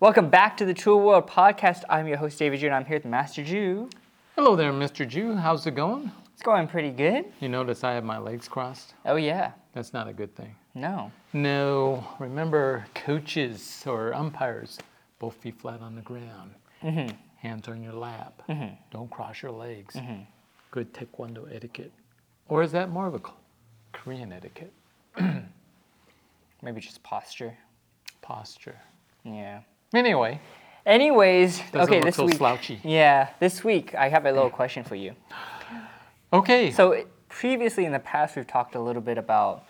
Welcome back to the Tul World Podcast. I'm your host, David Jew, and I'm here with Master Jew. Hello there, Mr. Jew. How's it going? It's going pretty good. You notice I have my legs crossed? Oh, yeah. That's not a good thing. No. No, remember coaches or umpires, both feet flat on the ground, mm-hmm. hands on your lap. Mm-hmm. Don't cross your legs. Mm-hmm. Good taekwondo etiquette. Or is that more of a Korean etiquette? Maybe just posture. Posture. Yeah. Anyway, Anyways, Doesn't okay, this so week. slouchy. Yeah, this week I have a little question for you. okay. So previously in the past, we've talked a little bit about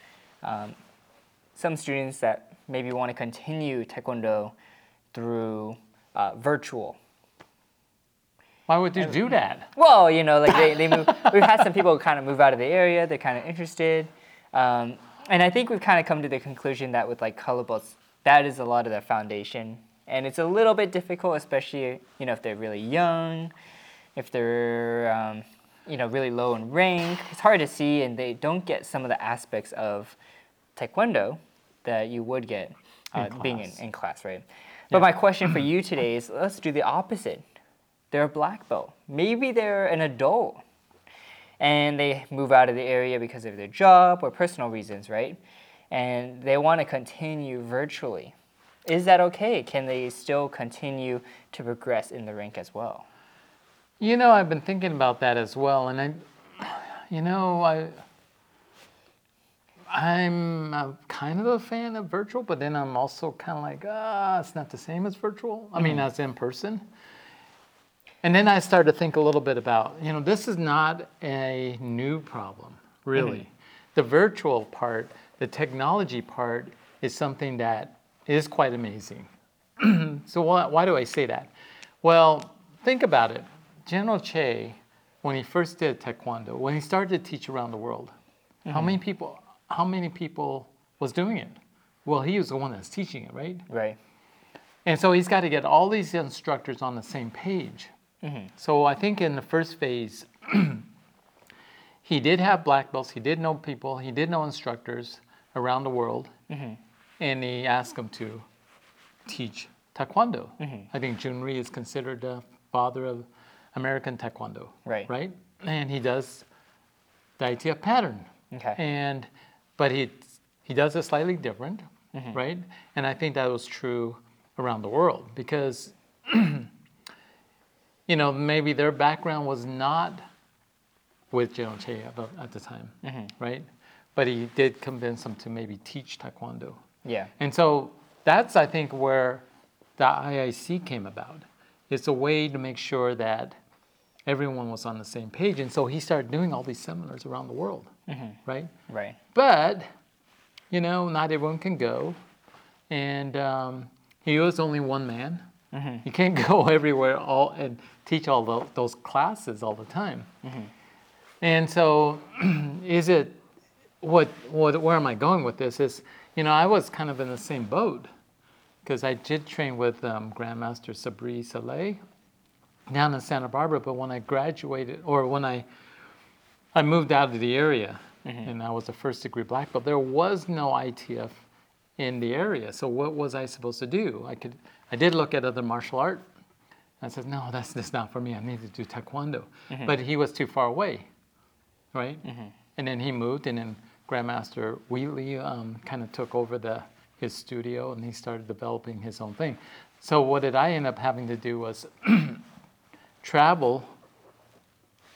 um, some students that maybe want to continue Taekwondo through uh, virtual. Why would you do that? Well, you know, like they, they move. we've had some people kind of move out of the area. They're kind of interested, um, and I think we've kind of come to the conclusion that with like color belts, that is a lot of the foundation, and it's a little bit difficult, especially you know if they're really young, if they're um, you know really low in rank. It's hard to see, and they don't get some of the aspects of taekwondo that you would get uh, being in, class. in class, right? But my question for you today is let's do the opposite. They're a black belt. Maybe they're an adult and they move out of the area because of their job or personal reasons, right? And they want to continue virtually. Is that okay? Can they still continue to progress in the rank as well? You know, I've been thinking about that as well, and I, you know, I, I'm uh kind of a fan of virtual, but then I'm also kind of like, ah, it's not the same as virtual. I mean, as in person. And then I started to think a little bit about, you know, this is not a new problem, really. The virtual part, the technology part, is something that is quite amazing. So why, why do I say that? Well, think about it. General Choi, when he first did Taekwondo, when he started to teach around the world, how mm-hmm. many people? How many people was doing it? Well, he was the one that's teaching it, right? Right. And so he's got to get all these instructors on the same page. Mm-hmm. So I think in the first phase, he did have black belts, he did know people, he did know instructors around the world, mm-hmm. And he asked them to teach Taekwondo. Mm-hmm. I think Jhoon Rhee is considered the father of American Taekwondo. Right. Right? And he does the ITF pattern. Okay. And but he he does it slightly different, mm-hmm. right? And I think that was true around the world because you know maybe their background was not with General Choi at the- at the time, mm-hmm. right? But he did convince them to maybe teach Taekwondo. Yeah. And so that's, I think, where the IIC came about. It's a way to make sure that everyone was on the same page. And so he started doing all these seminars around the world, mm-hmm. right? Right. But, you know, not everyone can go. And um, he was only one man. Mm-hmm. You can't go everywhere all and teach all tho- those classes all the time. Mm-hmm. And so, is it what, what? Where am I going with this? Is you know, I was kind of in the same boat because I did train with um, Grandmaster Sabree Salleh down in Santa Barbara. But when I graduated, or when I I moved out of the area, mm-hmm. and I was a first degree black belt, there was no ITF in the area. So what was I supposed to do? I could I did look at other martial art. I said, no, that's just not for me. I need to do taekwondo. Mm-hmm. But he was too far away, right? Mm-hmm. And then he moved, and then Grandmaster Wheatley um, kind of took over the his studio, and he started developing his own thing. So what did I end up having to do was travel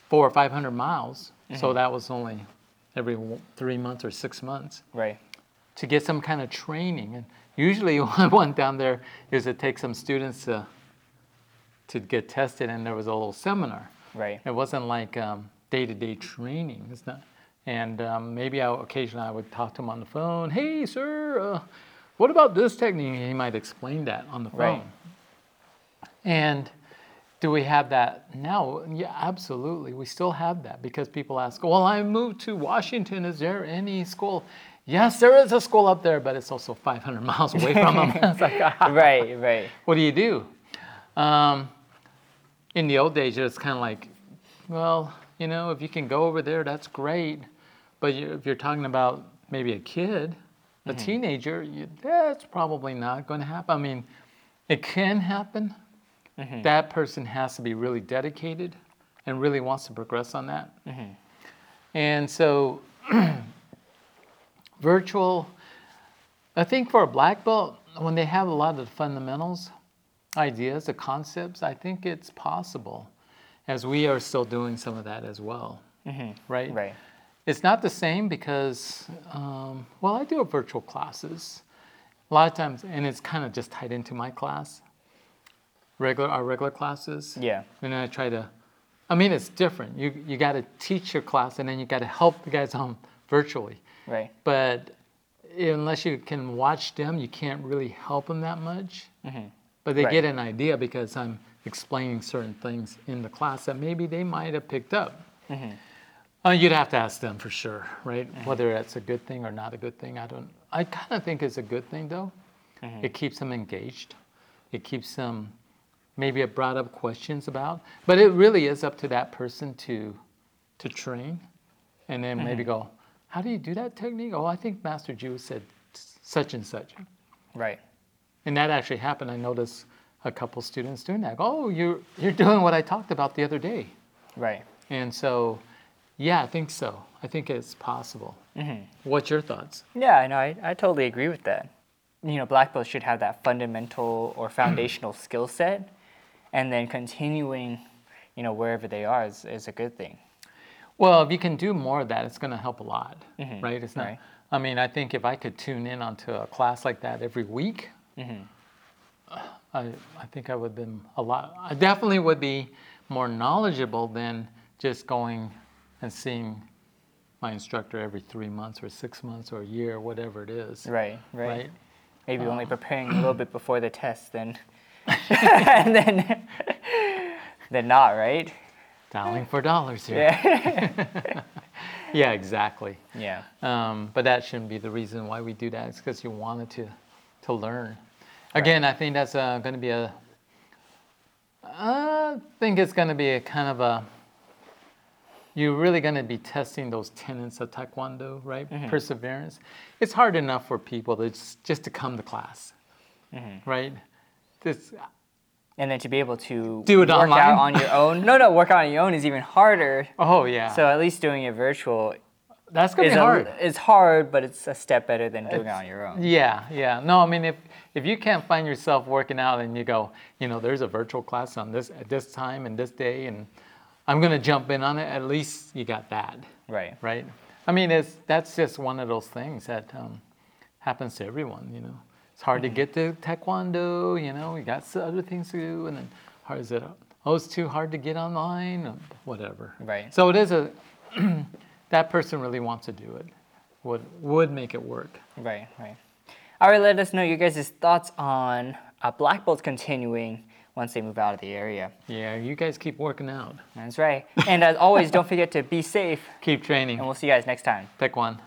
four or five hundred miles. So that was only every three months or six months Right. to get some kind of training. And usually, when I went down there, is to take some students to to get tested, and there was a little seminar. Right. It wasn't like day to day training. It's not. And um, maybe I, occasionally I would talk to him on the phone. Hey, sir, uh, what about this technique? And he might explain that on the phone. Right. And do we have that now? Yeah, absolutely. We still have that because people ask, well, I moved to Washington. Is there any school? Yes, there is a school up there, but it's also 500 miles away from them. like, ah, right. Right. what do you do? Um, in the old days, it's kind of like, well, you know, if you can go over there, that's great. But you, if you're talking about maybe a kid, a mm-hmm. teenager, you, that's probably not going to happen. I mean, It can happen. Mm-hmm. That person has to be really dedicated and really wants to progress on that. Mm-hmm. And so, virtual, I think for a black belt, when they have a lot of the fundamentals, ideas, the concepts, I think it's possible, as we are still doing some of that as well. Right? Right. It's not the same because, um, well, I do a virtual classes a lot of times, and it's kind of just tied into my class, regular our regular classes. Yeah. And then I try to, I mean, it's different. You you got to teach your class, and then you got to help the guys on virtually. Right. But unless you can watch them, you can't really help them that much. Mm-hmm. But they Right. get an idea because I'm explaining certain things in the class that maybe they might have picked up. Uh, you'd have to ask them for sure, right? Whether that's a good thing or not a good thing. I don't. I kind of think it's a good thing though. It keeps them engaged. It keeps them. Maybe it brought up questions about, but it really is up to that person to, to train, and then maybe go, how do you do that technique? Oh, I think Master Jew said such and such, Right. and that actually happened. I noticed a couple students doing that. Oh, you're you're doing what I talked about the other day. Right. And so, yeah, I think so. I think it's possible. Mm-hmm. What's your thoughts? Yeah, I know. I, I totally agree with that. You know, black belts should have that fundamental or mm-hmm. foundational skill set, and then continuing, you know, wherever they are is, is a good thing. Well, if you can do more of that, it's going to help a lot, mm-hmm. right? It's not. right. I mean, I think if I could tune in onto a class like that every week, uh, I, I think I would have been a lot. I definitely would be more knowledgeable than just going and seeing my instructor every three months or six months or a year, whatever it is. Right. Right. Right. Maybe only preparing a little bit before the test, then, and then, then not. Right. Dialing for dollars here. Yeah. yeah exactly. yeah. Um, but that shouldn't be the reason why we do that. It's because you wanted to, to learn. Again, I think that's uh, going to be a. I think it's going to be a kind of a. You're really going to be testing those tenets of Taekwondo, right? Mm-hmm. Perseverance. It's hard enough for people to just, just to come to class, mm-hmm. right? This, And then to be able to Do it work online? out on your own. No, no, work out on your own is even harder. oh yeah, So at least doing it virtual that's gonna be a- hard. it's hard, but it's a step better than doing it on your own. Yeah, yeah. No, I mean, if if you can't find yourself working out and you go, you know, there's a virtual class on this at this time and this day, and I'm gonna jump in on it. At least you got that, Right. right? I mean, it's that's just one of those things that um, happens to everyone. You know, it's hard to get to taekwondo. You know, we got other things to do, and then hard is it? Oh, it's too hard to get online. or Whatever. Right. So it is a. that person really wants to do it. Would would make it work. Right, right. All right, let us know your guys' thoughts on uh, black belts continuing once they move out of the area. Yeah, you guys keep working out. That's right. And as always, don't forget to be safe, Keep training. and we'll see you guys next time. Pick one.